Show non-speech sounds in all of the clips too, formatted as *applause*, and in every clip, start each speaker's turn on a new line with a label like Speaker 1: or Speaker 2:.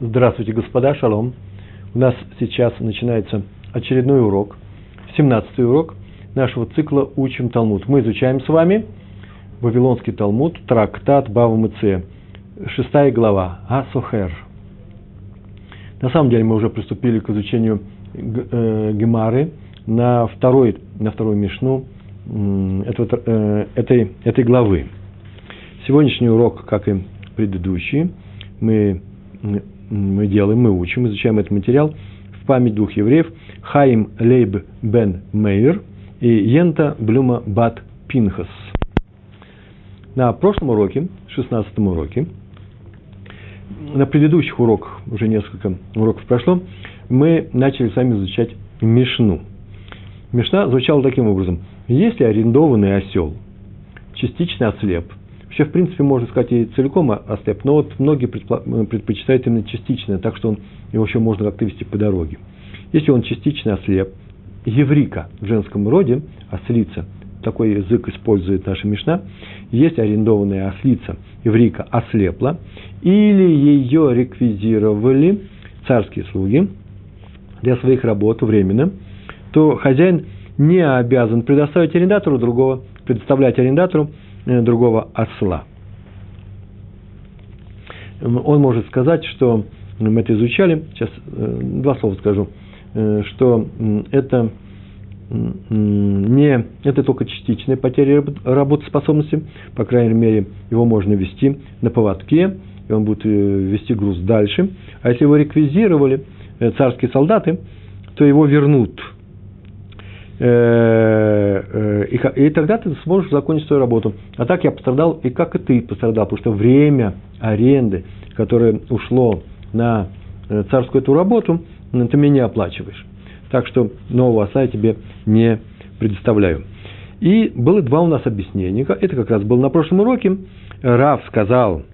Speaker 1: Здравствуйте, господа, шалом. У нас сейчас начинается очередной урок, 17 урок нашего цикла «Учим Талмуд». Мы изучаем с вами Вавилонский Талмуд, трактат Бава Мыце, шестая глава, Асохер. На самом деле мы уже приступили к изучению э, Гемары на второй, на вторую мишну этого, э, этой, этой главы. Сегодняшний урок, как и предыдущий, мы, мы делаем, мы учим, изучаем этот материал в память двух евреев Хаим Лейб бен Мейр и Йента Блюма Бат Пинхас. На прошлом уроке, 16 уроке, на предыдущих уроках, уже несколько уроков прошло, мы начали с вами изучать Мишну. Мишна звучала таким образом. Если арендованный осел частично ослеп – Вообще, в принципе, можно сказать и целиком ослеп, но вот многие предпочитают именно частично, так что он, его еще можно как-то вести по дороге. Если он частично ослеп, еврика в женском роде, ослица, такой язык использует наша Мишна, если арендованная ослица, еврика, ослепла, или ее реквизировали царские слуги для своих работ временно, то хозяин не обязан предоставить арендатору другого, предоставлять арендатору Э, другого осла. Он может сказать, что мы это изучали, сейчас э, два слова скажу, э, что это не, это только частичная потеря работоспособности, по крайней мере, его можно вести на поводке, и он будет вести груз дальше. А если его реквизировали царские солдаты, то его вернут – Э, э, и, тогда ты сможешь закончить свою работу. А так я пострадал, и как и ты пострадал, потому что время аренды, которое ушло на э, царскую эту работу, ты мне не оплачиваешь. Так что нового оса я тебе не предоставляю. И было два у нас объяснения. Это как раз было на прошлом уроке. Рав сказал –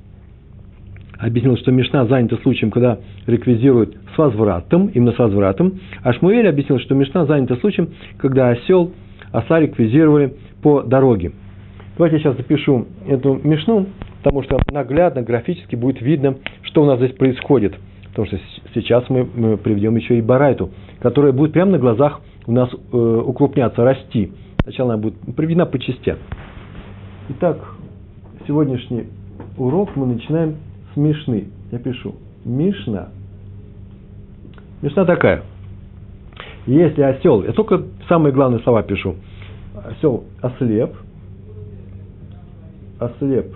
Speaker 1: объяснил, что Мишна занята случаем, когда реквизируют с возвратом, именно с возвратом, а Шмуэль объяснил, что Мишна занята случаем, когда осел, осла реквизировали по дороге. Давайте я сейчас запишу эту Мишну, потому что наглядно, графически будет видно, что у нас здесь происходит. Потому что сейчас мы, мы приведем еще и Барайту, которая будет прямо на глазах у нас э, укрупняться, расти. Сначала она будет приведена по частям. Итак, сегодняшний урок мы начинаем с Мишны. Я пишу. Мишна. Мишна такая. Если осел, я только самые главные слова пишу. Осел ослеп, ослеп,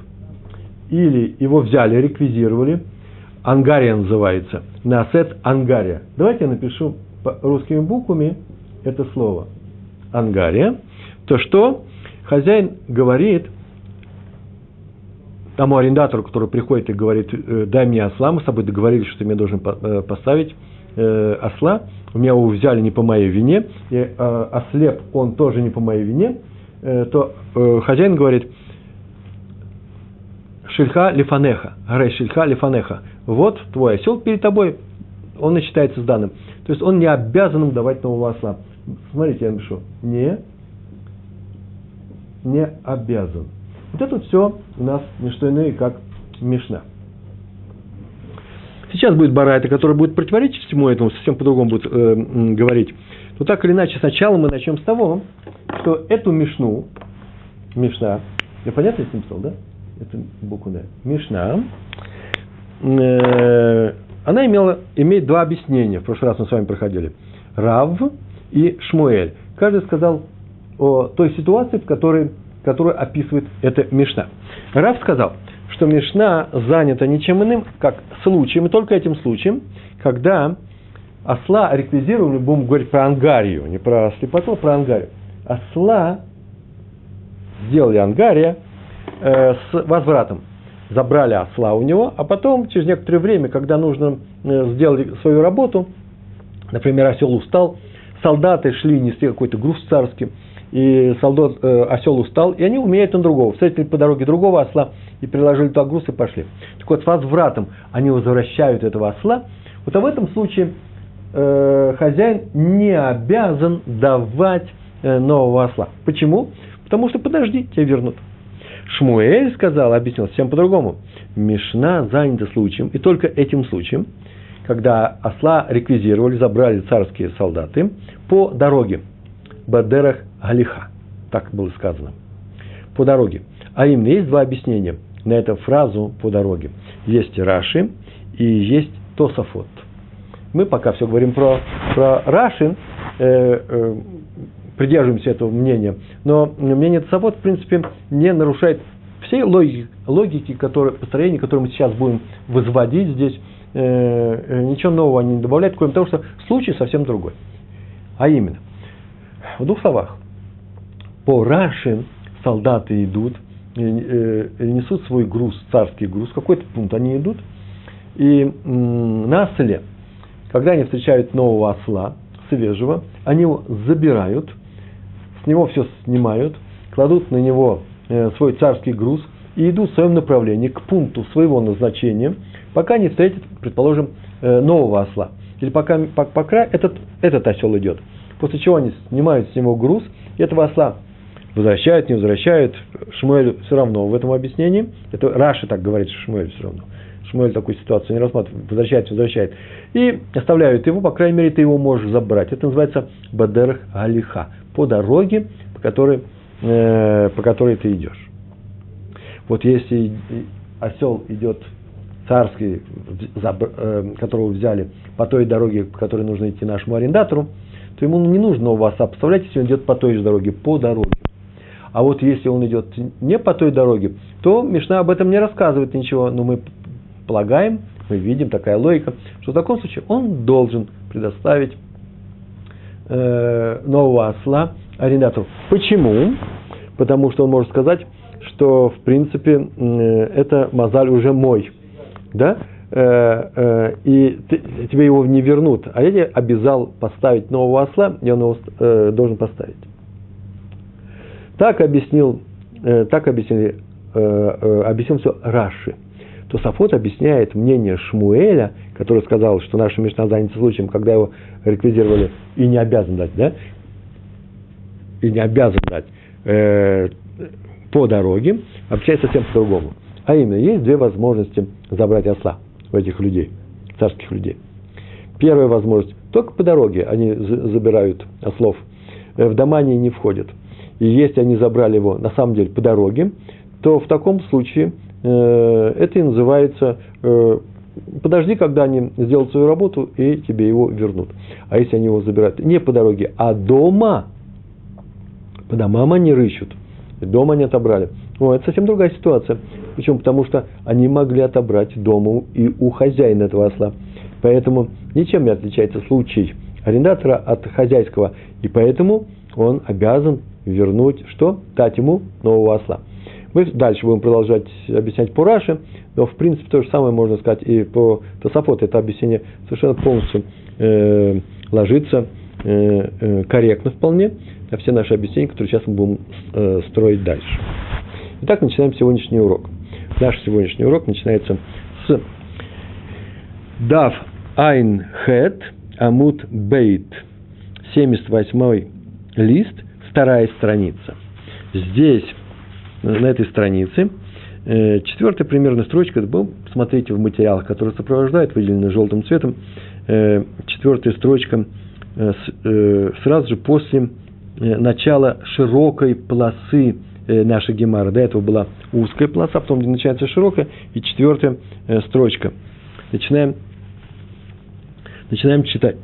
Speaker 1: или его взяли, реквизировали, ангария называется, насет ангария. Давайте я напишу русскими буквами это слово. Ангария. То что хозяин говорит, тому арендатору, который приходит и говорит, «Э, дай мне осла, мы с тобой договорились, что ты мне должен э, поставить э, осла, у меня его взяли не по моей вине, и ослеп он тоже не по моей вине, то хозяин говорит, шильха лифанеха, грей шильха лифанеха, вот твой осел перед тобой, он и считается с данным. То есть он не обязан давать нового осла. Смотрите, я напишу, не, не обязан. Вот это вот все у нас не что иное, как Мишна. Сейчас будет Барайта, который будет противоречить всему этому, совсем по-другому будет э, говорить. Но так или иначе, сначала мы начнем с того, что эту Мишну, Мишна, я понятно я написал, да? Это буква да. Мишна, э, она имела, имеет два объяснения. В прошлый раз мы с вами проходили. Рав и Шмуэль. Каждый сказал о той ситуации, в которой которую описывает эта Мишна. Раф сказал, что Мишна занята ничем иным, как случаем, и только этим случаем, когда осла реквизировали, будем говорить про ангарию, не про слепоту, а про ангарию. Осла сделали ангария э, с возвратом. Забрали осла у него, а потом, через некоторое время, когда нужно э, сделать свою работу, например, осел устал, солдаты шли нести какой-то груз царский, и солдат, э, осел устал, и они уменяют на другого. Встретили по дороге другого осла и приложили туда груз и пошли. Так вот, с возвратом они возвращают этого осла. Вот а в этом случае э, хозяин не обязан давать э, нового осла. Почему? Потому что подожди, тебя вернут. Шмуэль сказал, объяснил совсем по-другому. Мишна занята случаем, и только этим случаем, когда осла реквизировали, забрали царские солдаты по дороге Бадерах Галиха. Так было сказано. По дороге. А именно есть два объяснения на эту фразу по дороге. Есть Раши и есть Тософот. Мы пока все говорим про, про Раши, э, э, придерживаемся этого мнения. Но мнение Тософот, в принципе, не нарушает всей логики, логики которые, построения, которые мы сейчас будем возводить здесь. Э, э, ничего нового они не добавляют, кроме того, что случай совсем другой. А именно, в двух словах, по Раши солдаты идут, э, э, несут свой груз, царский груз, какой-то пункт они идут, и на осле, когда они встречают нового осла, свежего, они его забирают, с него все снимают, кладут на него э, свой царский груз и идут в своем направлении к пункту своего назначения, пока не встретят, предположим, нового осла. Или пока, пока этот, этот осел идет. После чего они снимают с него груз, и этого осла возвращают, не возвращают. Шмуэль все равно в этом объяснении. Это Раши так говорит, что Шмуэль все равно. Шмуэль такую ситуацию не рассматривает, возвращает, возвращает. И оставляют его, по крайней мере, ты его можешь забрать. Это называется Бадерх Галиха. По дороге, по которой, э, по которой ты идешь. Вот если осел идет царский, э, которого взяли по той дороге, по которой нужно идти нашему арендатору, то ему не нужно нового оса. Представляете, если он идет по той же дороге, по дороге. А вот если он идет не по той дороге, то Мишна об этом не рассказывает ничего. Но мы полагаем, мы видим такая логика, что в таком случае он должен предоставить э, нового осла арендатору. Почему? Потому что он может сказать, что в принципе э, это мозаль уже мой. Да? Э, э, и тебе его не вернут. А я тебе обязал поставить нового осла, и он его э, должен поставить. Так объяснил, так объяснили, объяснил все Раши. То Сафот объясняет мнение Шмуэля, который сказал, что наша Мишна занята случаем, когда его реквизировали и не обязан дать, да? И не обязан дать э, по дороге, общается совсем по-другому. А именно, есть две возможности забрать осла у этих людей, царских людей. Первая возможность, только по дороге они забирают ослов, в дома они не входят – и если они забрали его на самом деле по дороге, то в таком случае э, это и называется э, подожди, когда они сделают свою работу, и тебе его вернут. А если они его забирают не по дороге, а дома, по домам они рыщут, дома они отобрали. О, это совсем другая ситуация. Почему? Потому что они могли отобрать дома и у хозяина этого осла. Поэтому ничем не отличается случай арендатора от хозяйского. И поэтому он обязан вернуть что? Дать ему нового осла. Мы дальше будем продолжать объяснять по Раше, но в принципе то же самое можно сказать и по Тософоту. Это объяснение совершенно полностью э, ложится э, э, корректно вполне на все наши объяснения, которые сейчас мы будем э, строить дальше. Итак, начинаем сегодняшний урок. Наш сегодняшний урок начинается с Дав Айн Хет Амут Бейт, 78 лист, вторая страница. Здесь, на этой странице, э, четвертая примерная строчка, смотрите в материалах, которые сопровождают, выделены желтым цветом, э, четвертая строчка э, сразу же после начала широкой полосы нашей гемары. До этого была узкая полоса, потом начинается широкая, и четвертая строчка. Начинаем, начинаем читать.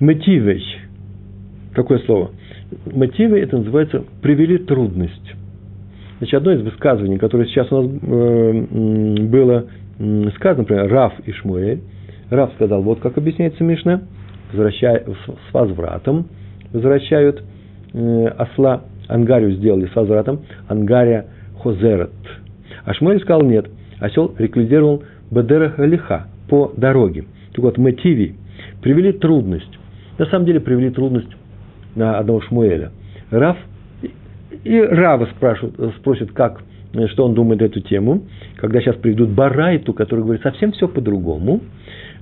Speaker 1: Мотивей Какое слово? Мотивы это называется привели трудность. Значит, одно из высказываний, которое сейчас у нас э, было сказано, например, Раф и Шмуэль. Раф сказал, вот как объясняется Мишна, возвращая, с возвратом возвращают э, осла, ангарию сделали с возвратом, ангария хозерет. А Шмуэль сказал, нет, осел реквизировал Бедера Халиха по дороге. Так вот, мотиви привели трудность. На самом деле привели трудность на одного Шмуэля. Рав и Рава спрашивают, спросят, как, что он думает эту тему, когда сейчас приведут Барайту, который говорит совсем все по-другому, э,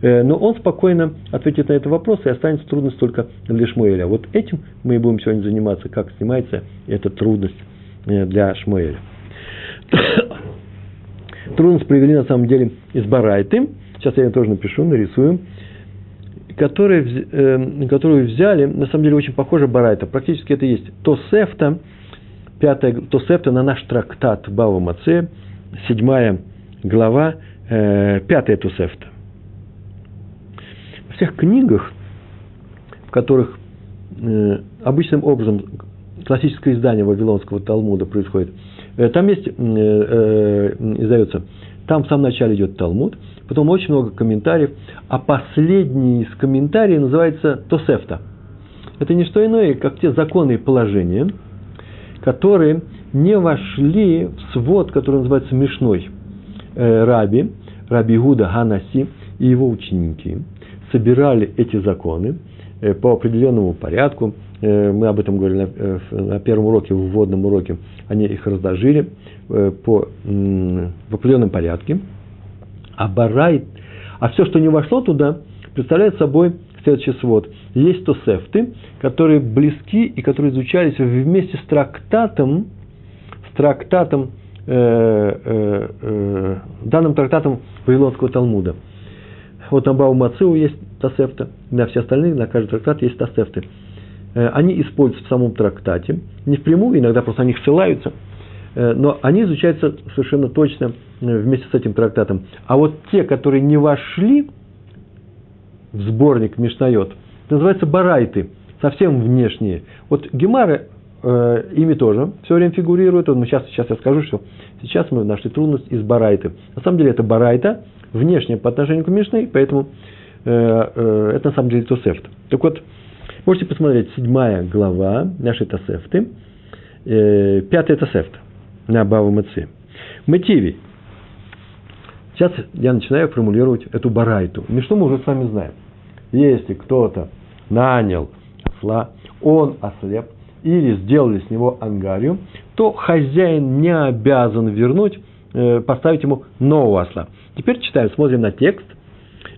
Speaker 1: но он спокойно ответит на этот вопрос, и останется трудность только для Шмуэля. Вот этим мы и будем сегодня заниматься, как снимается эта трудность э, для Шмуэля. *coughs* Трудность привели на самом деле из Барайты. Сейчас я ее тоже напишу, нарисую. Которые, э, которую взяли, на самом деле очень похоже Барайта. Практически это есть Тосефта, пятая Тосефта на наш трактат Бава Маце, седьмая глава, э, пятая Тосефта. Всех книгах, в которых э, обычным образом классическое издание Вавилонского Талмуда происходит, э, там есть, э, э, издается, там в самом начале идет Талмуд, потом очень много комментариев, а последний из комментариев называется Тосефта. Это не что иное, как те законы и положения, которые не вошли в свод, который называется Мишной. Э, Раби, Раби Гуда Ханаси и его ученики собирали эти законы э, по определенному порядку. Э, мы об этом говорили на первом уроке, в вводном уроке. Они их разложили по, в определенном порядке. А барайт, а все, что не вошло туда, представляет собой следующий свод. Есть тосефты, которые близки и которые изучались вместе с трактатом, с трактатом, э, э, э, данным трактатом Вавилонского Талмуда. Вот на Бау Мацеу есть тосефта, на все остальные, на каждый трактат есть тосефты. Э, они используются в самом трактате, не впрямую, иногда просто на них ссылаются, э, но они изучаются совершенно точно э, вместе с этим трактатом. А вот те, которые не вошли в сборник Мишнайот, называются барайты, совсем внешние. Вот Гемары э, ими тоже все время фигурируют. Вот сейчас, сейчас я скажу, что сейчас мы нашли трудность из барайты. На самом деле это барайта, внешняя по отношению к Мишной, поэтому э, э, это на самом деле Тосефт. Так вот, можете посмотреть, седьмая глава нашей Тосефты, э, пятая Тосефт на Баву Маци. Мотиви. Сейчас я начинаю формулировать эту барайту. Мишну мы уже с вами знаем. Если кто-то нанял осла, он ослеп, или сделали с него ангарию, то хозяин не обязан вернуть, э, поставить ему нового осла. Теперь читаем, смотрим на текст,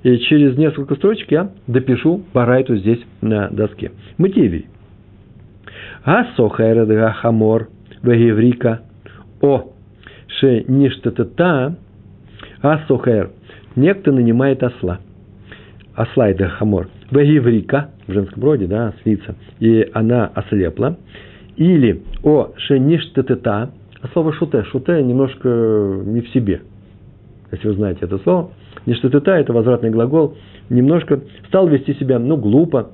Speaker 1: и через несколько строчек я допишу барайту здесь на доске. Мотивий. Асохайрадга хамор вегеврика о ше ништатата асохайр. Некто нанимает осла. Осла это хамор. Вегеврика, в женском роде, да, ослица, и она ослепла. Или о шеништетета, а слово шуте, шуте немножко не в себе, если вы знаете это слово. Ништетета – это возвратный глагол, немножко стал вести себя, ну, глупо,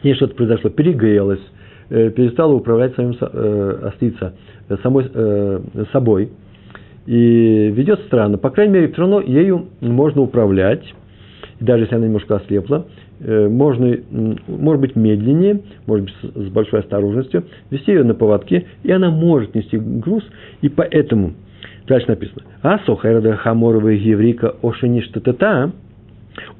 Speaker 1: с ней что-то произошло, перегрелась, э, перестала управлять своим э, ослица, э, самой, э, собой, и ведет странно. По крайней мере, все равно ею можно управлять, даже если она немножко ослепла, можно, может быть, медленнее, может быть, с большой осторожностью, вести ее на поводке, и она может нести груз, и поэтому, дальше написано, а сохайрада хаморова еврика ошеништатата,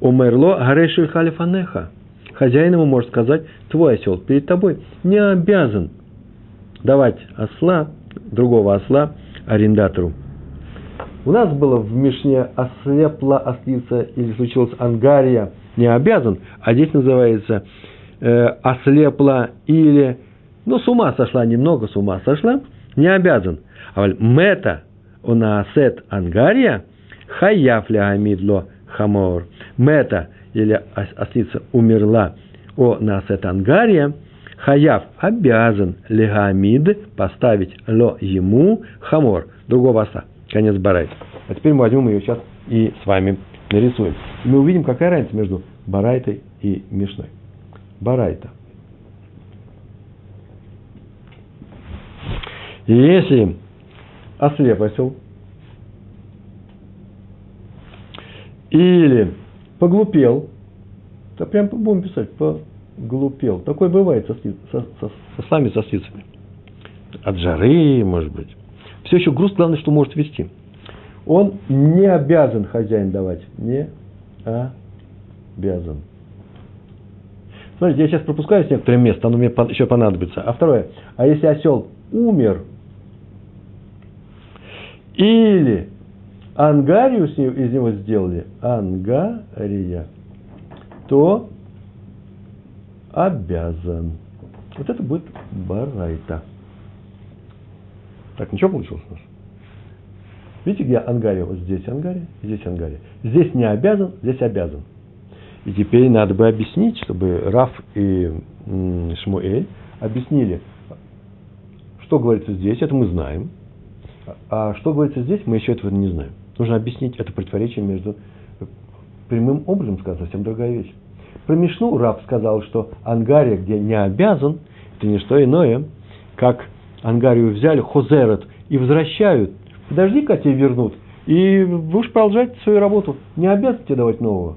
Speaker 1: омерло гарешель халифанеха. Хозяин ему может сказать, твой осел перед тобой не обязан давать осла, другого осла арендатору. У нас было в Мишне ослепла ослица или случилась ангария – не обязан, а здесь называется э, ослепла или, ну, с ума сошла, немного с ума сошла, не обязан. А мета או נעשית אנגריא חייב להעמיד לו חמור. מתה или ослица умерла או נעשית אנגריא, חייב обязан להעמיד поставить לו ему חמור, другого осла. Конец барайты. А теперь мы возьмем ее сейчас и с вами нарисуем. И мы увидим, какая разница между Барайтой и Мишной. Барайта. И если ослеп осел, или поглупел, то прям будем писать, поглупел. Такое бывает со, со, со, со слами, со слицами. От жары, может быть. Все еще груз, главное, что может вести – он не обязан хозяин давать. Не обязан. Смотрите, я сейчас пропускаю с некоторым мест, оно мне еще понадобится. А второе, а если осел умер, или ангарию из него сделали, ангария, то обязан. Вот это будет барайта. Так, ничего получилось у нас? Видите, где ангария? Вот здесь ангария, здесь ангария. Здесь не обязан, здесь обязан. И теперь надо бы объяснить, чтобы Раф и Шмуэль объяснили, что говорится здесь, это мы знаем. А что говорится здесь, мы еще этого не знаем. Нужно объяснить это противоречие между прямым образом сказать совсем другая вещь. Про Мишну Раб сказал, что ангария, где не обязан, это не что иное, как ангарию взяли, хозерот, и возвращают. Подожди-ка тебе вернут, и будешь продолжать свою работу. Не обязан тебе давать нового.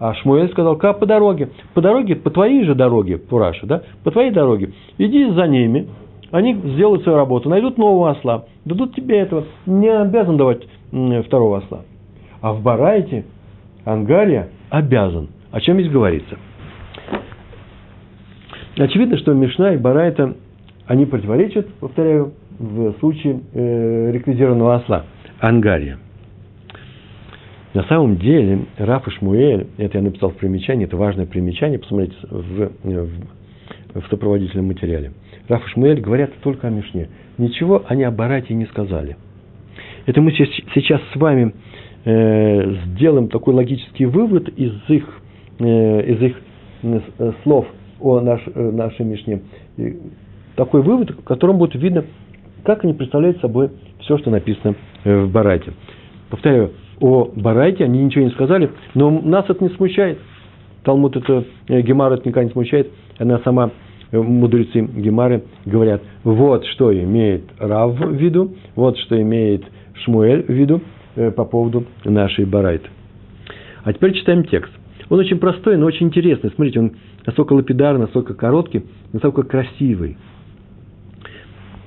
Speaker 1: А Шмуэль сказал, как по дороге. По дороге, по твоей же дороге, Пураша, да? По твоей дороге. Иди за ними, они сделают свою работу, найдут нового осла, дадут тебе этого. Не обязан давать второго осла. А в Барайте Ангария обязан. О чем здесь говорится? Очевидно, что Мишна и Барайта, они противоречат, повторяю, в случае э, реквизированного осла. Ангария. На самом деле, Раф и Шмуэль, это я написал в примечании, это важное примечание, посмотрите в, в, в сопроводительном материале. Раф и Шмуэль говорят только о Мишне. Ничего они о Барате не сказали. Это мы сейчас с вами э, сделаем такой логический вывод из их, э, из их э, слов о наш, э, нашей Мишне. Такой вывод, в котором будет видно, как они представляют собой все, что написано э, в Барате. Повторяю, о Барайте они ничего не сказали, но нас это не смущает. Талмуд это, э, Гемар это никогда не смущает. Она сама, мудрецы Гемары говорят, вот что имеет Рав в виду, вот что имеет Шмуэль в виду э, по поводу нашей Барайты. А теперь читаем текст. Он очень простой, но очень интересный. Смотрите, он настолько лапидарный, настолько короткий, настолько красивый.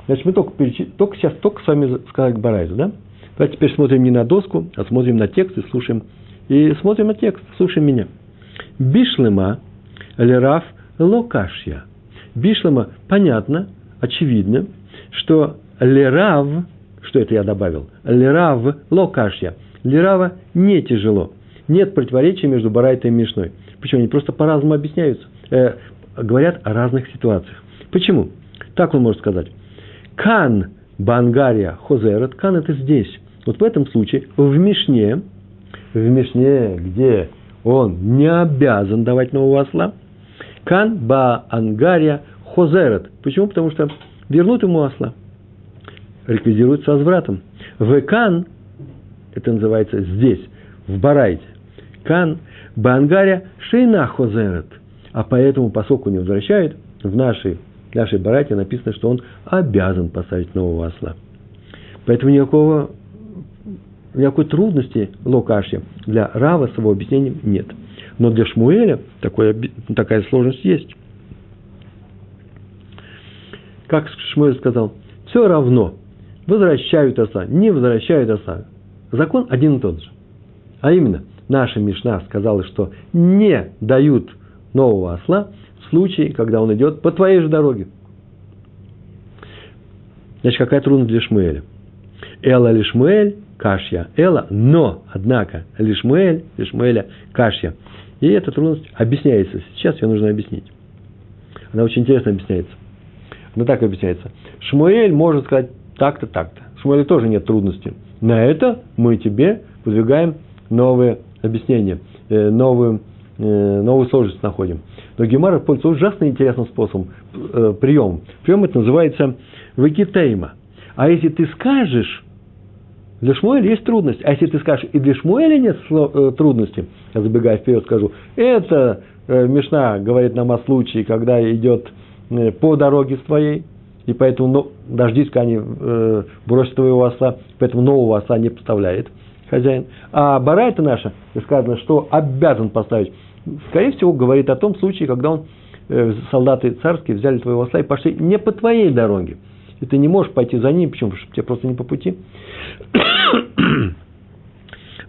Speaker 1: Значит, мы только, переч... только сейчас только с вами сказали Барайту, да? Давайте теперь смотрим не на доску, а смотрим на текст и слушаем. И смотрим на текст, слушаем меня. Бишлема лераф локашья. Бишлема понятно, очевидно, что лерав что это я добавил? Лирав локашья. Лирава не тяжело. Нет противоречия между Барайтой и Мишной. Почему? Они просто по-разному объясняются. Э, говорят о разных ситуациях. Почему? Так он может сказать. Кан Бангария Хозерет. Кан это здесь. Вот в этом случае в Мишне, в Мишне, где он не обязан давать нового осла, Кан Ба Ангария Хозерет. Почему? Потому что вернут ему осла реквизируют с возвратом. В Кан, это называется здесь, в Барайте, Кан, Бангаря, Шейна Хозерет. А поэтому, поскольку не возвращают, в нашей, нашей Барайте написано, что он обязан поставить нового осла. Поэтому никакого, никакой трудности Локаши для Рава с его объяснением нет. Но для Шмуэля такое, такая сложность есть. Как Шмуэль сказал, все равно – возвращают оса, не возвращают оса. Закон один и тот же. А именно, наша Мишна сказала, что не дают нового осла в случае, когда он идет по твоей же дороге. Значит, какая трудность для Шмуэля? Эла лишмуэль кашья. Эла, но, однако, лишмуэль, лишмуэля кашья. И эта трудность объясняется. Сейчас ее нужно объяснить. Она очень интересно объясняется. Она так объясняется. Шмуэль может сказать так-то, так-то. В Шмуэле тоже нет трудностей. На это мы тебе выдвигаем новые объяснения, э, новую, э, новую сложность находим. Но Гемара пользуется ужасно интересным способом, э, приемом. Прием это называется выкитейма. А если ты скажешь, для Шмуэля есть трудность. А если ты скажешь, и для Шмуэля нет трудности, я забегая вперед скажу, это Мишна говорит нам о случае, когда идет по дороге своей, и поэтому ну, дождись-ка они э, бросят твоего осла, поэтому нового осла не поставляет хозяин. А барайта наша, сказано, что обязан поставить, скорее всего, говорит о том случае, когда он, э, солдаты царские взяли твоего осла и пошли не по твоей дороге. И ты не можешь пойти за ним, почему? Потому что тебе просто не по пути. *coughs*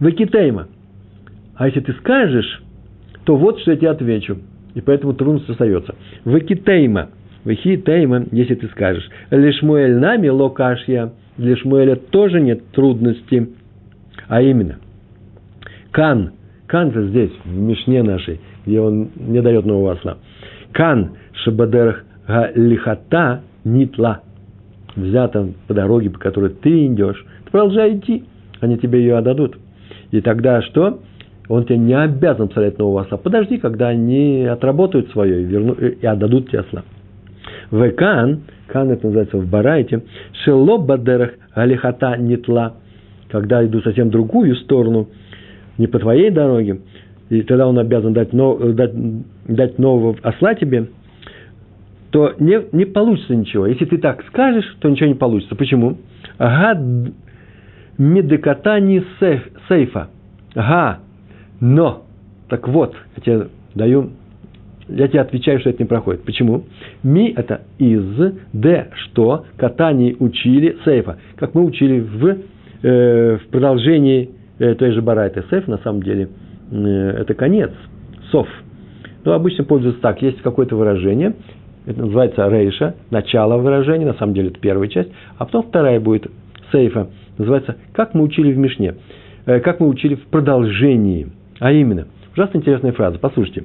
Speaker 1: Выкитайма. А если ты скажешь, то вот что я тебе отвечу. И поэтому трудность остается. Выкитайма. Вехи тейма, если ты скажешь, лишмуэль нами локашья, для Шмуэля тоже нет трудности. А именно, кан, кан же здесь, в Мишне нашей, где он не дает нового осла. Кан шабадерах лихата нитла. взята по дороге, по которой ты идешь, ты продолжай идти, они тебе ее отдадут. И тогда что? Он тебе не обязан посылать нового осла. Подожди, когда они отработают свое и, верну, и отдадут тебе осла. Векан, кан это называется в барайте, шело бадерах алихата нетла, когда иду совсем другую сторону, не по твоей дороге, и тогда он обязан дать, нов, дать, дать нового осла тебе, то не, не получится ничего. Если ты так скажешь, то ничего не получится. Почему? Ага, медекатани сейфа. Ага, но. Так вот, я тебе даю, я тебе отвечаю, что это не проходит. Почему? Ми – это из, д – что, катани учили сейфа. Как мы учили в, э, в продолжении э, той же барайты. Сейф, на самом деле, э, это конец, сов. Но обычно пользуются так. Есть какое-то выражение, это называется рейша, начало выражения, на самом деле это первая часть, а потом вторая будет сейфа, называется «как мы учили в Мишне», э, как мы учили в продолжении, а именно, ужасно интересная фраза, послушайте,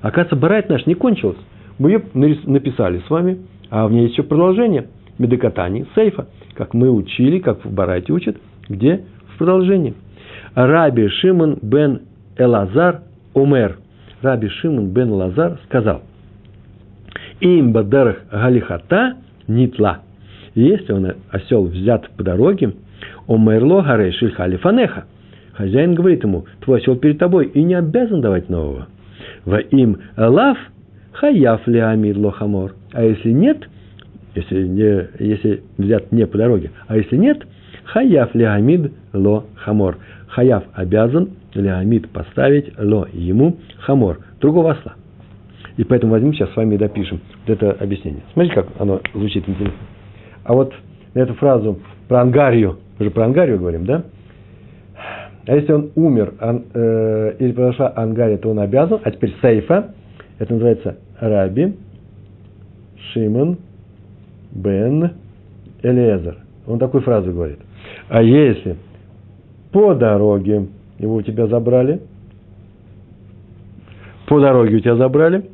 Speaker 1: оказывается, барайт наш не кончилась, мы ее написали с вами, а в ней есть еще продолжение, медокатани, сейфа, как мы учили, как в барайте учат, где в продолжении. Раби Шимон бен Элазар Умер. Раби Шимон бен Элазар сказал, им бадарах галихата нитла. Если он осел взят по дороге, омерло гарей шильхали фанеха. Хозяин говорит ему, твой осел перед тобой, и не обязан давать нового. Во им лав хаяф леамид лохамор. А если нет, если, не, если взят не по дороге, а если нет, חייב להעמיד לו חמור. חייב обязан להעמיד поставить לו ему хамор, другого осла. И поэтому возьмем сейчас с вами и допишем вот это объяснение. Смотрите, как оно звучит интересно. А вот на эту фразу про Ангарию, мы же про Ангарию говорим, да? А если он умер ан, э, или произошла Ангария, то он обязан. А теперь סיפא, это называется Раби Шимон бен Элиезер. Он такую фразу говорит. А если по дороге его у тебя забрали, по дороге у тебя забрали,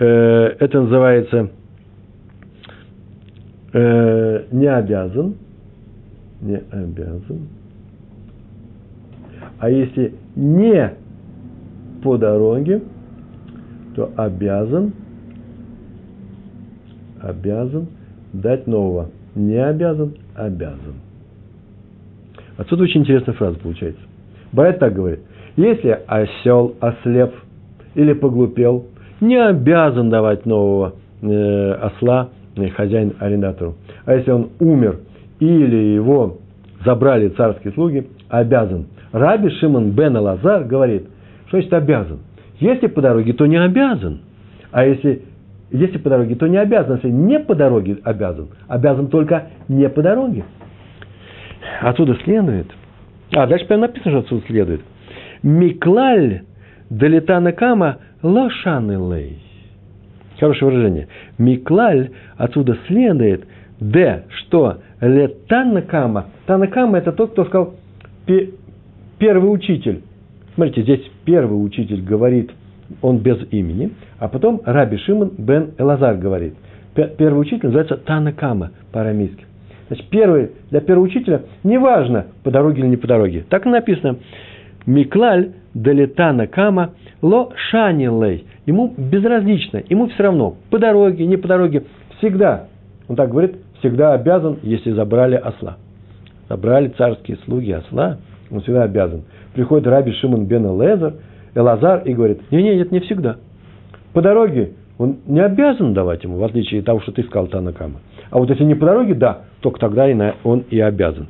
Speaker 1: Э, это называется э, не обязан, не обязан. А если не по дороге, то обязан, обязан дать нового. Не обязан, обязан. Отсюда очень интересная фраза получается. Барайт так говорит. Если осел ослеп или поглупел, не обязан давать нового э, осла э, хозяин арендатору. А если он умер или его забрали царские слуги, обязан. Раби Шимон бен Лазар говорит, что значит обязан? Если по дороге, то не обязан. А если, если по дороге, то не обязан. Если не по дороге, обязан. Обязан только не по дороге. Отсюда следует. А, дальше прямо написано, что отсюда следует. Миклаль Далитана Кама лошаны лей. Хорошее выражение. Миклаль отсюда следует, д, что летанакама. Танакама это тот, кто сказал первый учитель. Смотрите, здесь первый учитель говорит, он без имени, а потом Раби Шимон бен Элазар говорит. Первый учитель называется Танакама по-арамейски. Значит, первый, для первого учителя неважно, по дороге или не по дороге. Так и написано. Миклаль Далетана Кама Ло Шанилей. Ему безразлично, ему все равно, по дороге, не по дороге, всегда, он так говорит, всегда обязан, если забрали осла. Забрали царские слуги осла, он всегда обязан. Приходит Раби Шимон бен Элазар, Элазар и говорит, не-не, это не всегда. По дороге он не обязан давать ему, в отличие от того, что ты сказал Танакама. А вот если не по дороге, да, только тогда он и обязан.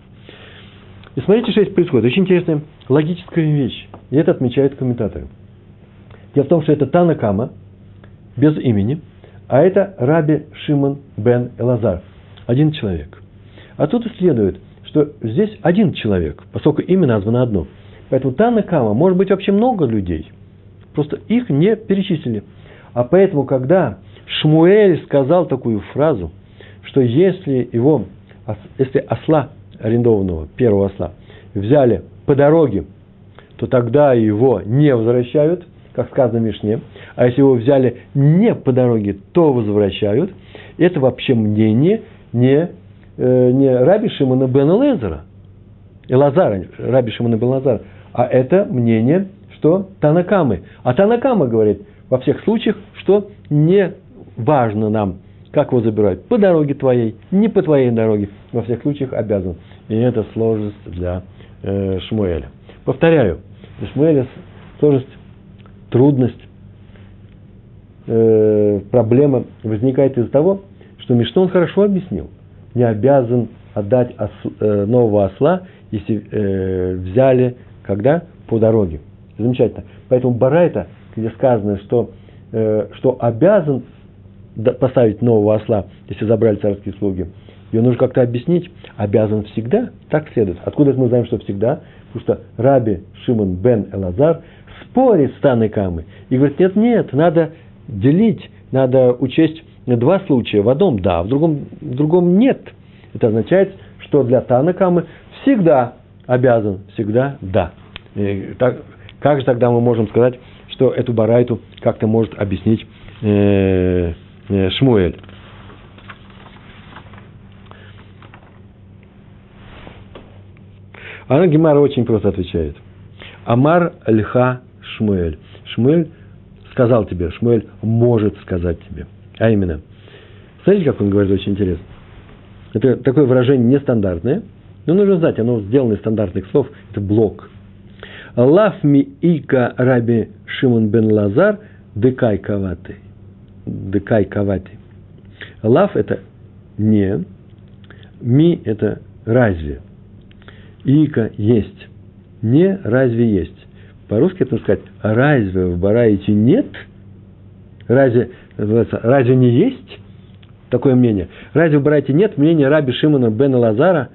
Speaker 1: И смотрите, что здесь происходит. Очень интересная логическая вещь. И это отмечают комментаторы. Дело в том, что это Танакама, без имени, а это Раби Шимон бен Элазар. Один человек. А тут следует, что здесь один человек, поскольку имя названо одно. Поэтому Танакама может быть вообще много людей. Просто их не перечислили. А поэтому, когда Шмуэль сказал такую фразу, что если его, если осла арендованного, первого осла, взяли по дороге, то тогда его не возвращают, как сказано в Мишне. А если его взяли не по дороге, то возвращают. Это вообще мнение не э, не Раби Шимона бен Лезера, Элазара, Раби Шимона бен Лазара, а это мнение, что Танакамы. А Танакама говорит во всех случаях, что не важно нам, как его забирают, по дороге твоей, не по твоей дороге, во всех случаях обязан. И это сложность для э, Шмуэля. Повторяю, для Шмуэля сложность, трудность, э, проблема возникает из-за того, что Миштон хорошо объяснил. Не обязан отдать ос, э, нового осла, если э, взяли, когда? По дороге. Замечательно. Поэтому Барайта, где сказано, что, э, что обязан поставить нового осла, если забрали царские слуги, ее нужно как-то объяснить. Обязан всегда, так следует. Откуда мы знаем, что всегда? Потому что Раби Шимон бен Элазар спорит с Таной Камой и говорит, нет, нет, надо делить, надо учесть два случая. В одном да, в другом, в другом нет. Это означает, что для Тана Камы всегда обязан, всегда да. И так, как же тогда мы можем сказать, что эту барайту как-то может объяснить э, Шмуэль? А Гемара очень просто отвечает. Амар льха Шмуэль. Шмуэль сказал тебе, Шмуэль может сказать тебе. А именно, смотрите, как он говорит, очень интересно. Это такое выражение нестандартное, но нужно знать, оно сделано из стандартных слов, это блок. Лав ми ика раби Шимон бен Лазар декай каваты. Декай каваты. Лав – это не, ми – это разве. Ика – есть. Не разве есть. По-русски это сказать, разве в Бараите нет? Разве, разве не есть такое мнение? Разве в Бараите нет мнения раби Шимона бен Лазара?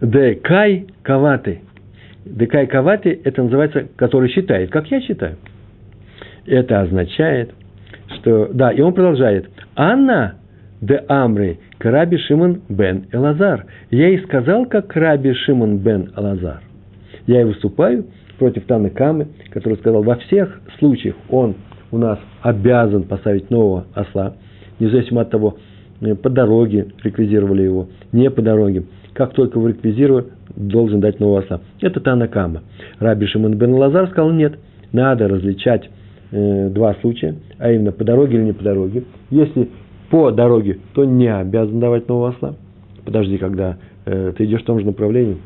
Speaker 1: Де кай каваты. Де каваты, это называется, который считает, как я считаю. Это означает, что, да, и он продолжает. Анна де Амры к раби Шимон бен Элазар. Я и сказал, как раби Шимон бен Элазар. Я и выступаю против Таны Камы, который сказал, во всех случаях он у нас обязан поставить нового осла, независимо от того, э, по дороге реквизировали его, не по дороге. Как только его реквизировали, должен дать нового осла. Это Тана Кама. Раби Шимон бен Лазар сказал, нет, надо различать э, два случая, а именно по дороге или не по дороге. Если по дороге, то не обязан давать нового осла. Подожди, когда э, ты идешь в том же направлении.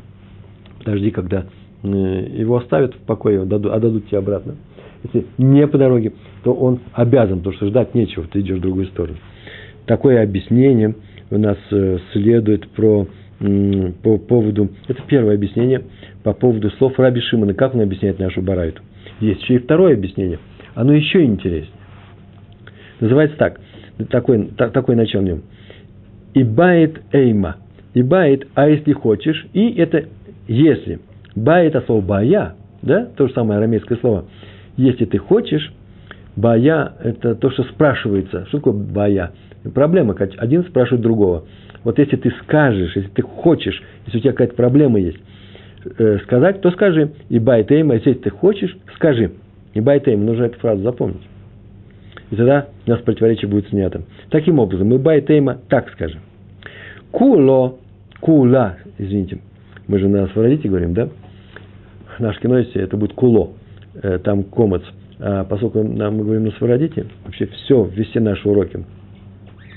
Speaker 1: Подожди, когда э, его оставят в покое, отдадут, отдадут тебе обратно. Если не по дороге, то он обязан, потому что ждать нечего, ты идешь в другую сторону. Такое объяснение у нас э, следует про, по поводу, это первое объяснение по поводу слов Раби Шимона, как он объясняет нашу барайту. Есть еще и второе объяснение, оно еще интереснее. Называется так, такой, так, такой начал в нем. Ибает эйма. Ибает, а если хочешь, и это если. Ба это слово бая, да, то же самое арамейское слово. Если ты хочешь, бая – это то, что спрашивается. Что такое бая? Проблема, один спрашивает другого. Вот если ты скажешь, если ты хочешь, если у тебя какая-то проблема есть, э, сказать, то скажи. И байтейма, если ты хочешь, скажи. И байтейма, нужно эту фразу запомнить. И тогда у нас противоречие будет снято. Таким образом, мы байтейма так скажем. Куло, кула, извините, мы же на свародите говорим, да? Наш киноисе это будет куло, э, там комац. А поскольку мы говорим на свародите, вообще все, все наши уроки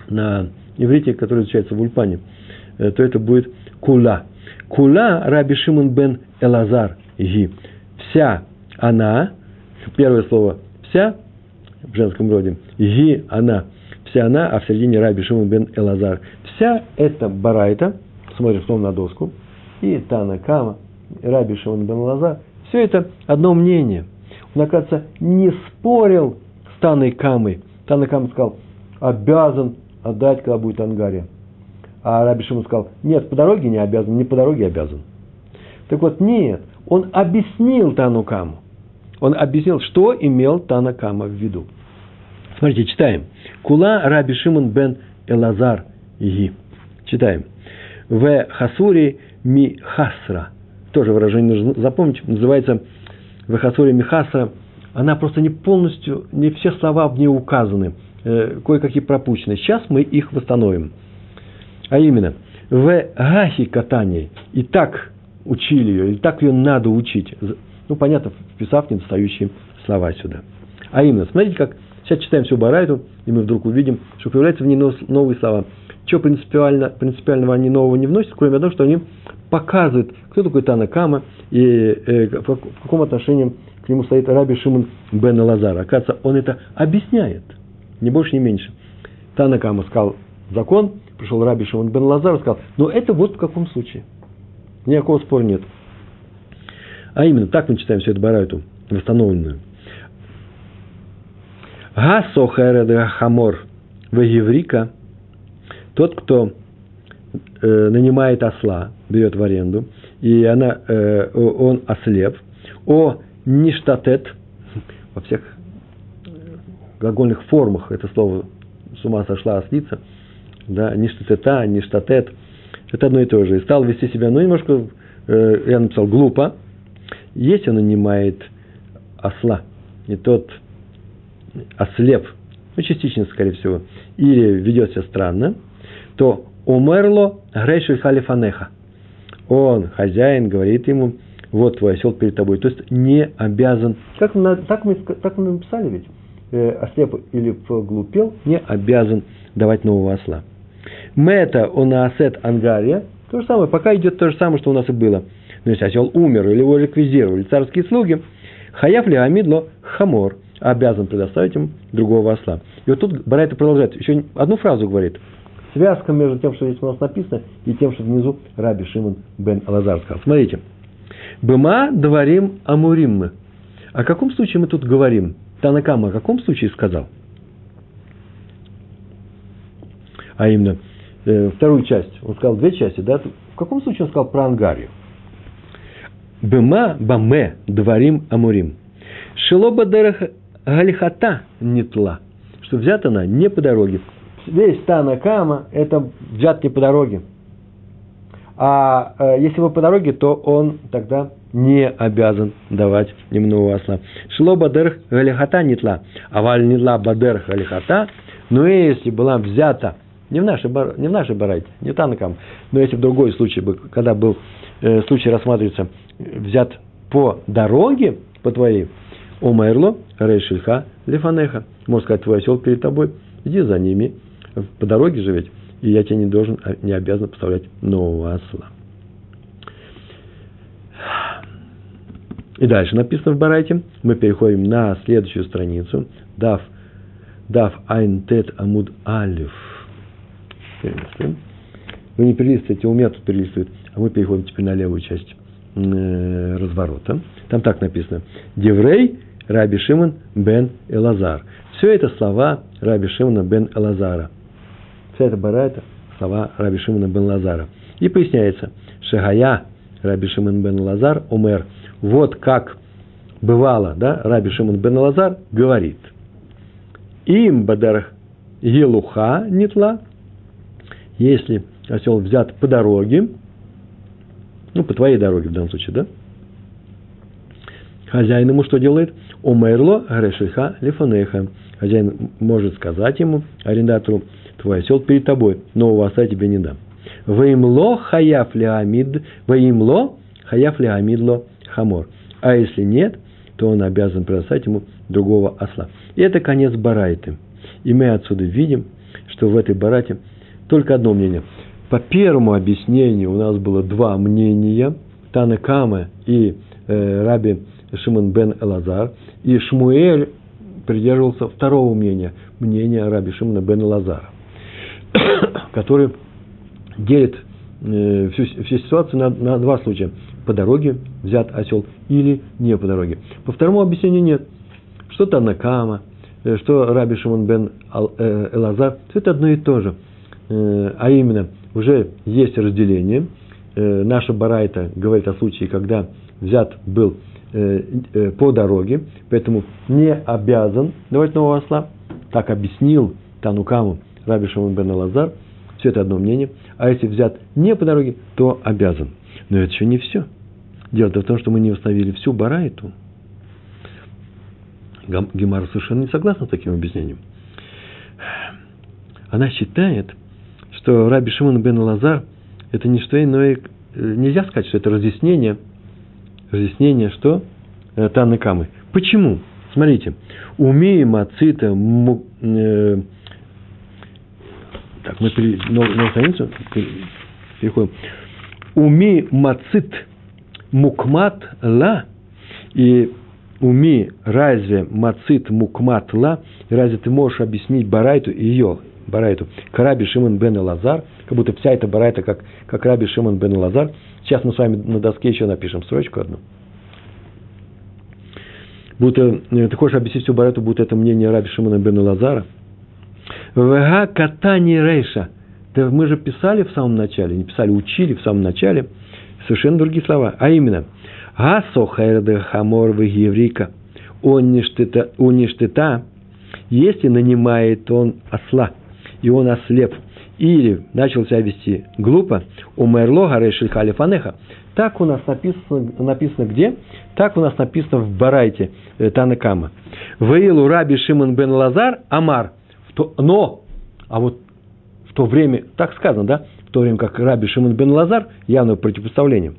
Speaker 1: на иврите, который изучается в Ульпане, э, то это будет кула. Кула Раби Шимон бен Элазар ги. Вся она, первое слово вся в женском роде, ги она, вся она, а в середине Раби Шимон бен Элазар. Вся эта барайта, смотришь снова на доску, и Тана Кама, и Раби Шимон бен Лазар, все это одно мнение. Он, оказывается, не спорил с Таной Камой. Тана Кама сказал, обязан отдать, когда будет ангария. А Раби Шимон сказал, нет, по дороге не обязан, не по дороге обязан. Так вот, нет, он объяснил Тану Каму. Он объяснил, что имел Тана Кама в виду. Смотрите, читаем. Кула Раби Шимон бен Элазар Ги. Читаем. В Хасури Михасра. Тоже выражение нужно запомнить. Называется в Хасури Михасра. Она просто не полностью, не все слова в ней указаны. Э, кое-какие пропущены. Сейчас мы их восстановим. А именно, в гахи катании, и так учили ее, и так ее надо учить. Ну, понятно, вписав недостающие слова сюда. А именно, смотрите, как сейчас читаем всю Барайту, и мы вдруг увидим, что появляются в ней новые слова. Что принципиально, принципиального они нового не вносят, кроме того, что они показывают, кто такой Танакама и э, в, каком отношении к нему стоит Раби Шимон бен Лазар. Оказывается, он это объясняет, не больше, не меньше. Танакама сказал закон, пришел Раби Шимон бен Лазар и сказал, но это вот в каком случае. Никакого спора нет. А именно, так мы читаем всю эту барайту, восстановленную. Гасохареда хамор вегеврика, тот, кто э, нанимает осла, берет в аренду, и она, э, он ослеп, о ништатет, во всех глагольных формах это слово с ума сошла ослица, да, ништатета, ништатет, это одно и то же. И стал вести себя, ну, немножко, э, я написал, глупо, если он нанимает осла, и тот ослеп, ну, частично, скорее всего, или ведет себя странно, то умерло грейшель халифанеха. Он, хозяин, говорит ему, вот твой осел перед тобой. То есть не обязан, как мы, так, мы, так мы написали ведь, э, ослеп или поглупел, не обязан давать нового осла. מתה או נעשית אנגריא, то же самое, пока идет то же самое, что у нас и было. Но если осел умер, или его реквизировали царские слуги, חייב להעמיד לו חמור, обязан предоставить им другого осла. И вот тут Барайта продолжает, еще одну фразу говорит. Связка между тем, что здесь у нас написано, и тем, что внизу Раби Шимон бен Элазар сказал. Смотрите. Быма дворим амурим мы. О каком случае мы тут говорим? Танакама о каком случае сказал? А именно, э, вторую часть. Он сказал две части, да? В каком случае он сказал про Ангарию? Быма баме дворим амурим. Шилоба дерах галихата нетла. Что взята она не по дороге. Весь Танакама – это взят не по дороге. А э, если вы по дороге, то он тогда не обязан давать немного осла. Шло бадерх галихата нетла. А валь нетла бадерх галихата. Но если была взята не в нашей, не в нашей барайте, не танкам, но если в другой случай, когда был э, случай рассматривается, взят по дороге, по твоей, омерло, рейшильха, лифанеха. Можно сказать, твой осел перед тобой, иди за ними, по дороге же ведь, и я тебе не должен, а, не обязан поставлять нового осла. И дальше написано в Барайте, мы переходим на следующую страницу, дав, дав айн тет амуд алиф – перелистываем. Вы не перелистываете, у меня тут перелистывает, а мы переходим теперь на левую часть э, разворота. Там так написано. Деврей Раби Шимон бен Элазар. Все это слова Раби Шимона бен Элазара. Вся эта бара это слова Раби Шимона бен Лазара. И поясняется, Шагая Раби Шимон бен Лазар умер. Вот как бывало, да, Раби Шимон бен Лазар говорит. Им бадарах елуха нетла, если осел взят по дороге, ну, по твоей дороге в данном случае, да? Хозяин ему что делает? Умерло грешиха лифанеха. Хозяин может сказать ему, арендатору, твой осел перед тобой, нового оса тебе не дам. Ваимло хаяф леамид, ваимло хаяф леамидло хамор. А если нет, то он обязан предоставить ему другого осла. И это конец барайты. И мы отсюда видим, что в этой барате только одно мнение. По первому объяснению у нас было два мнения. Тана Кама и э, Раби Шимон бен Элазар. И Шмуэль придерживался второго мнения, мнения Раби Шимона бен Элазара, *coughs* который делит э, всю, всю ситуацию на, на два случая. По дороге взят осел или не по дороге. По второму объяснению нет. Что Танакама, э, что Раби Шимон бен э, Элазар, все это одно и то же – а именно, уже есть разделение. Э, наша барайта говорит о случае, когда взят был э, по дороге, поэтому не обязан давать нового осла. Так объяснил Танукаму Раби Шамон бен Лазар. Все это одно мнение. А если взят не по дороге, то обязан. Но это еще не все. Дело в том, что мы не установили всю барайту. Гемара совершенно не согласна с таким объяснением. Она считает, что Раби Шимон бен Лазар – это не что иное, э, нельзя сказать, что это разъяснение, разъяснение, что э, Танны Камы. Почему? Смотрите, умеем мацита, э, так, мы пере, новую, новую страницу переходим. Уми мацит мукмат ла и уми разве мацит мукмат ла, разве ты можешь объяснить Барайту ее, Барайту, как Раби Шимон бен Элазар, как будто вся эта Барайта, как, как Раби Шимон бен Элазар. Сейчас мы с вами на доске еще напишем строчку одну. Будто, э, ты хочешь объяснить всю Барайту, будто это мнение Раби Шимона бен Лазара. והא קתני רישא. Да мы же писали в самом начале, не писали, учили в самом начале совершенно другие слова. А именно, השוכר את החמור והבריקה, он не штыта, если нанимает он осла, и он ослеп, или начал себя вести глупо, умерло гарешель халифанеха. Так у нас написано, написано где? Так у нас написано в Барайте э, Танакама. Ваилу раби Шимон бен Лазар Амар. Но, а вот в то время, так сказано, да, в то время как раби Шимон бен Лазар, явное противопоставление,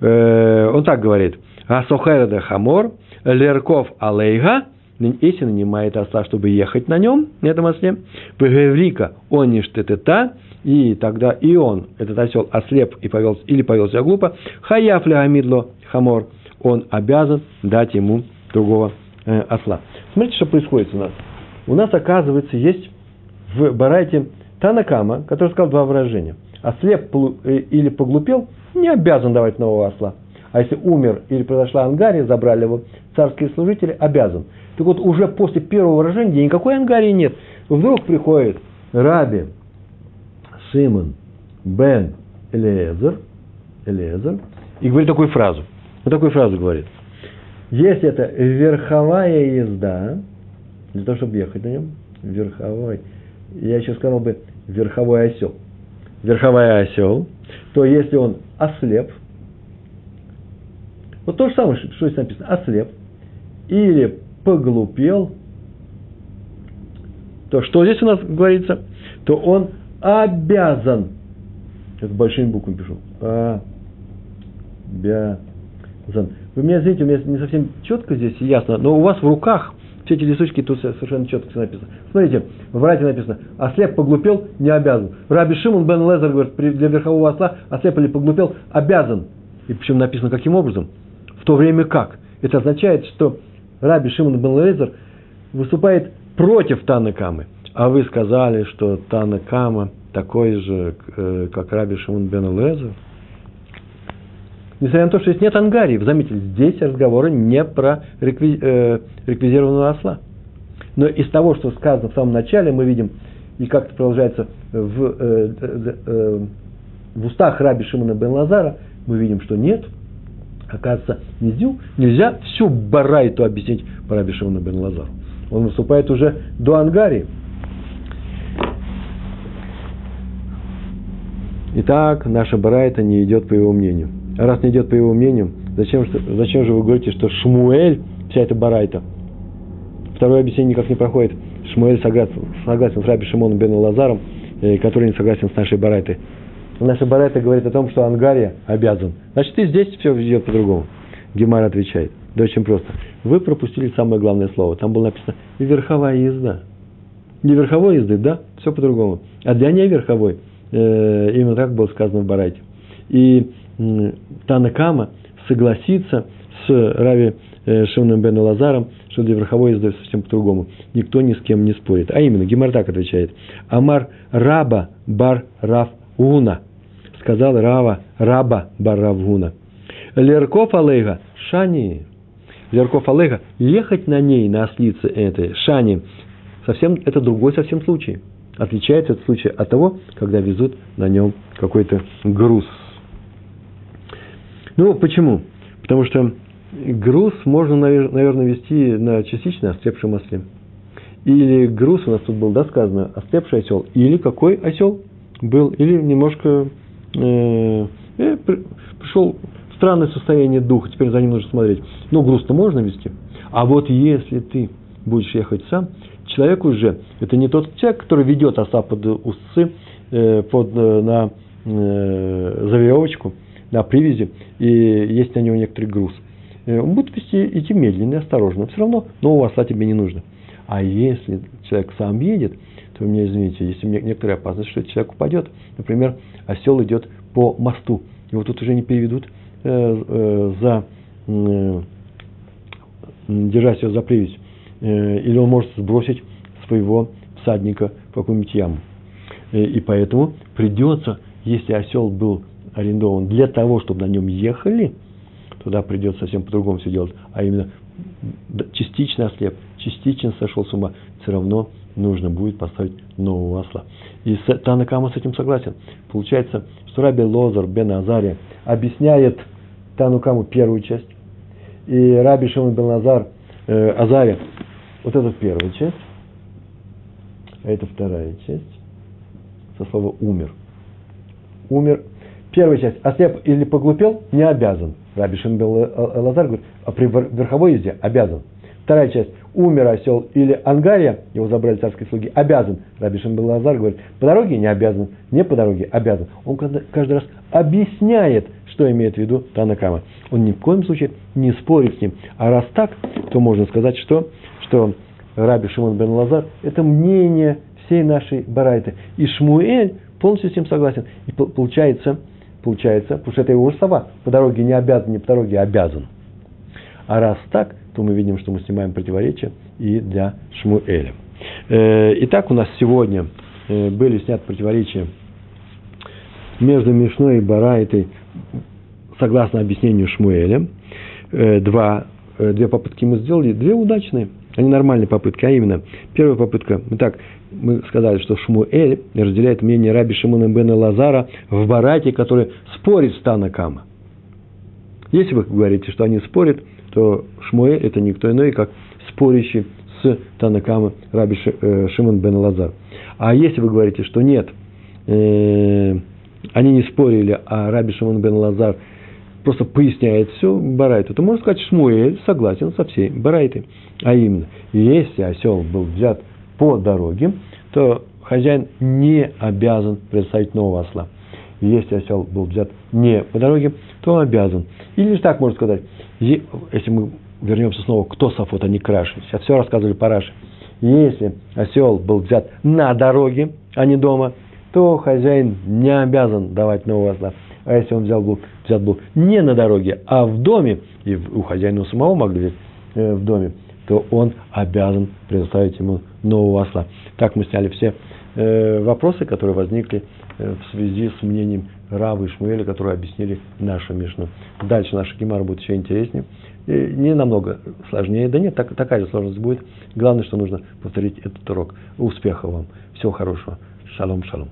Speaker 1: э, он так говорит, השוכר את החמור, לרכוב עליה, если нанимает осла, чтобы ехать на нем, на этом осле, והבריקה, או נשתטתה, и тогда и он, этот осел, ослеп и повел, или повел себя глупо, חייב להעמיד לו חמור, он обязан дать ему другого э, осла. Смотрите, что происходит у нас. У нас, оказывается, есть в Барайте תנא קמא, который сказал два выражения. Ослеп э, или поглупел, не обязан давать нового осла. А если умер или произошла ангария, забрали его царские служители, обязан. Так вот, уже после первого где никакой ангарии нет, вдруг приходит Раби Шимон бен Элиезер, Элиезер и говорит такую фразу. Вот такую фразу говорит. Если это верховая езда, для того, чтобы ехать на нем, верховой, я еще сказал бы верховой осел. Верховой осел, то если он ослеп, вот то же самое, что здесь написано, ослеп, или поглупел, то что здесь у нас говорится? То он обязан, это большими буквами пишу, обязан. Вы меня знаете, у меня не совсем четко здесь ясно, но у вас в руках все эти листочки тут совершенно четко все написано. Смотрите, в Рате написано, ослеп поглупел, не обязан. Раби Шимон бен Лезер говорит, для верхового осла ослеп или поглупел, обязан. И причем написано каким образом? В то время как? Это означает, что Раби Шимон бен Лезер выступает против Таны Камы. А вы сказали, что Тана Кама такой же, э, как Раби Шимон бен Лезер. Несмотря на то, что здесь нет ангарии, заметьте, здесь разговоры не про реквиз, э, реквизированного осла. Но из того, что сказано в самом начале, мы видим, и как это продолжается в, э, э, э, в устах раби Шимона бен Лазара, мы видим, что нет. Оказывается, нельзя, нельзя всю барайту объяснить по раби Шимона бен Лазару. Он выступает уже до ангарии. Итак, наша барайта не идет по его мнению. А раз не идет по его мнению, зачем, зачем же вы говорите, что Шмуэль, вся эта барайта, второе объяснение никак не проходит. Шмуэль согласен, согласен с Раби Шимоном бен Лазаром, э, который не согласен с нашей барайтой. Наша барайта говорит о том, что Ангария обязан. Значит, и здесь все идет по-другому. Гемар отвечает. Да очень просто. Вы пропустили самое главное слово. Там было написано верховая езда. Не верховой езды, да? Все по-другому. А для неверховой, э, именно так было сказано в Барайте. И Танакама согласится с Рави э, Шимоном бен Лазаром, что для верховой езды совсем по-другому. Никто ни с кем не спорит. А именно, Гемар так отвечает. Амар раба бар рав уна. Сказал Рава, раба бар рав уна. Лерков алейга шани. Лерков алейга, ехать на ней, на ослице этой, шани, совсем, это другой совсем случай. Отличается этот случай от того, когда везут на нем какой-то груз – ну, почему? Потому что груз можно, наверное, вести на частично ослепшем масле. Или груз у нас тут был, да, сказано, ослепший осел. Или какой осел был, или немножко э, э, пришел в странное состояние духа, теперь за ним нужно смотреть. Ну, груз-то можно вести. А вот если ты будешь ехать сам, человек уже, это не тот человек, который ведет оса под усы, э, под, э, на, э, за на привязи, и есть на него некоторый груз. Э, он будет вести, идти медленно и осторожно. Все равно нового осла тебе не нужно. А если человек сам едет, то, мне извините, есть некоторая опасность, что человек упадет. Например, осел идет по мосту. Его тут уже не переведут э, э, за, э, держась его за привязь. Или он может сбросить своего всадника в какую-нибудь яму. И поэтому придется, если осел был арендован для того, чтобы на нем ехали, туда придется совсем по-другому все делать, а именно частично ослеп, частично сошел с ума, все равно нужно будет поставить нового осла. И Танакама с этим согласен. Получается, что Раби Лозар бен Азария объясняет Танукаму первую часть, и Раби Шимон бен Азар, э, Азария, вот это первая часть, а это вторая часть, со слова «умер». Умер. Первая часть. Ослеп или поглупел, не обязан. Раби Шимон бен Лазар говорит, а при верховой езде обязан. Вторая часть. Умер осел или ангария, его забрали царские слуги, обязан. Раби Шимбел Лазар говорит, по дороге не обязан, не по дороге обязан. Он каждый раз объясняет, что имеет в виду Танакама. Он ни в коем случае не спорит с ним. А раз так, то можно сказать, что, что Раби Шимон бен Лазар – это мнение всей нашей барайты. И Шмуэль полностью с ним согласен. И получается, получается, потому что это его слова, по дороге не обязан, не по дороге обязан. А раз так, то мы видим, что мы снимаем противоречия и для Шмуэля. Э, итак, у нас сегодня э, были сняты противоречия между Мишной и Барайтой, согласно объяснению Шмуэля. Э, два, две попытки мы сделали, две удачные, они нормальные попытки, а именно, первая попытка, мы так, мы сказали, что Шмуэль разделяет мнение Раби Шимона бена Лазара в Барате, который спорит с Танакама. Если вы говорите, что они спорят, то Шмуэль – это никто иной, как спорящий с Танакама Раби э, Шимон бен Лазар. А если вы говорите, что нет, э, они не спорили, а Раби Шимон бен Лазар просто поясняет все Барайту, то можно сказать, Шмуэль согласен со всей Барайтой. А именно, если осел был взят по дороге, то хозяин не обязан представить нового осла. Если осел был взят не по дороге, то он обязан. Или же так можно сказать, если мы вернемся снова к Тософот, а не к Раши, сейчас все рассказывали по Раши, если осел был взят на дороге, а не дома, то хозяин не обязан давать нового осла. А если он взял был, взят был не на дороге, а в доме, и у хозяина самого могли взять э, в доме, то он обязан предоставить ему нового осла. Так мы сняли все э, вопросы, которые возникли э, в связи с мнением Рава и Шмуэля, которые объяснили нашу Мишну. Дальше наша Гемара будет еще интереснее. И не намного сложнее. Да нет, так, такая же сложность будет. Главное, что нужно повторить этот урок. Успехов вам. Всего хорошего. Шалом, шалом.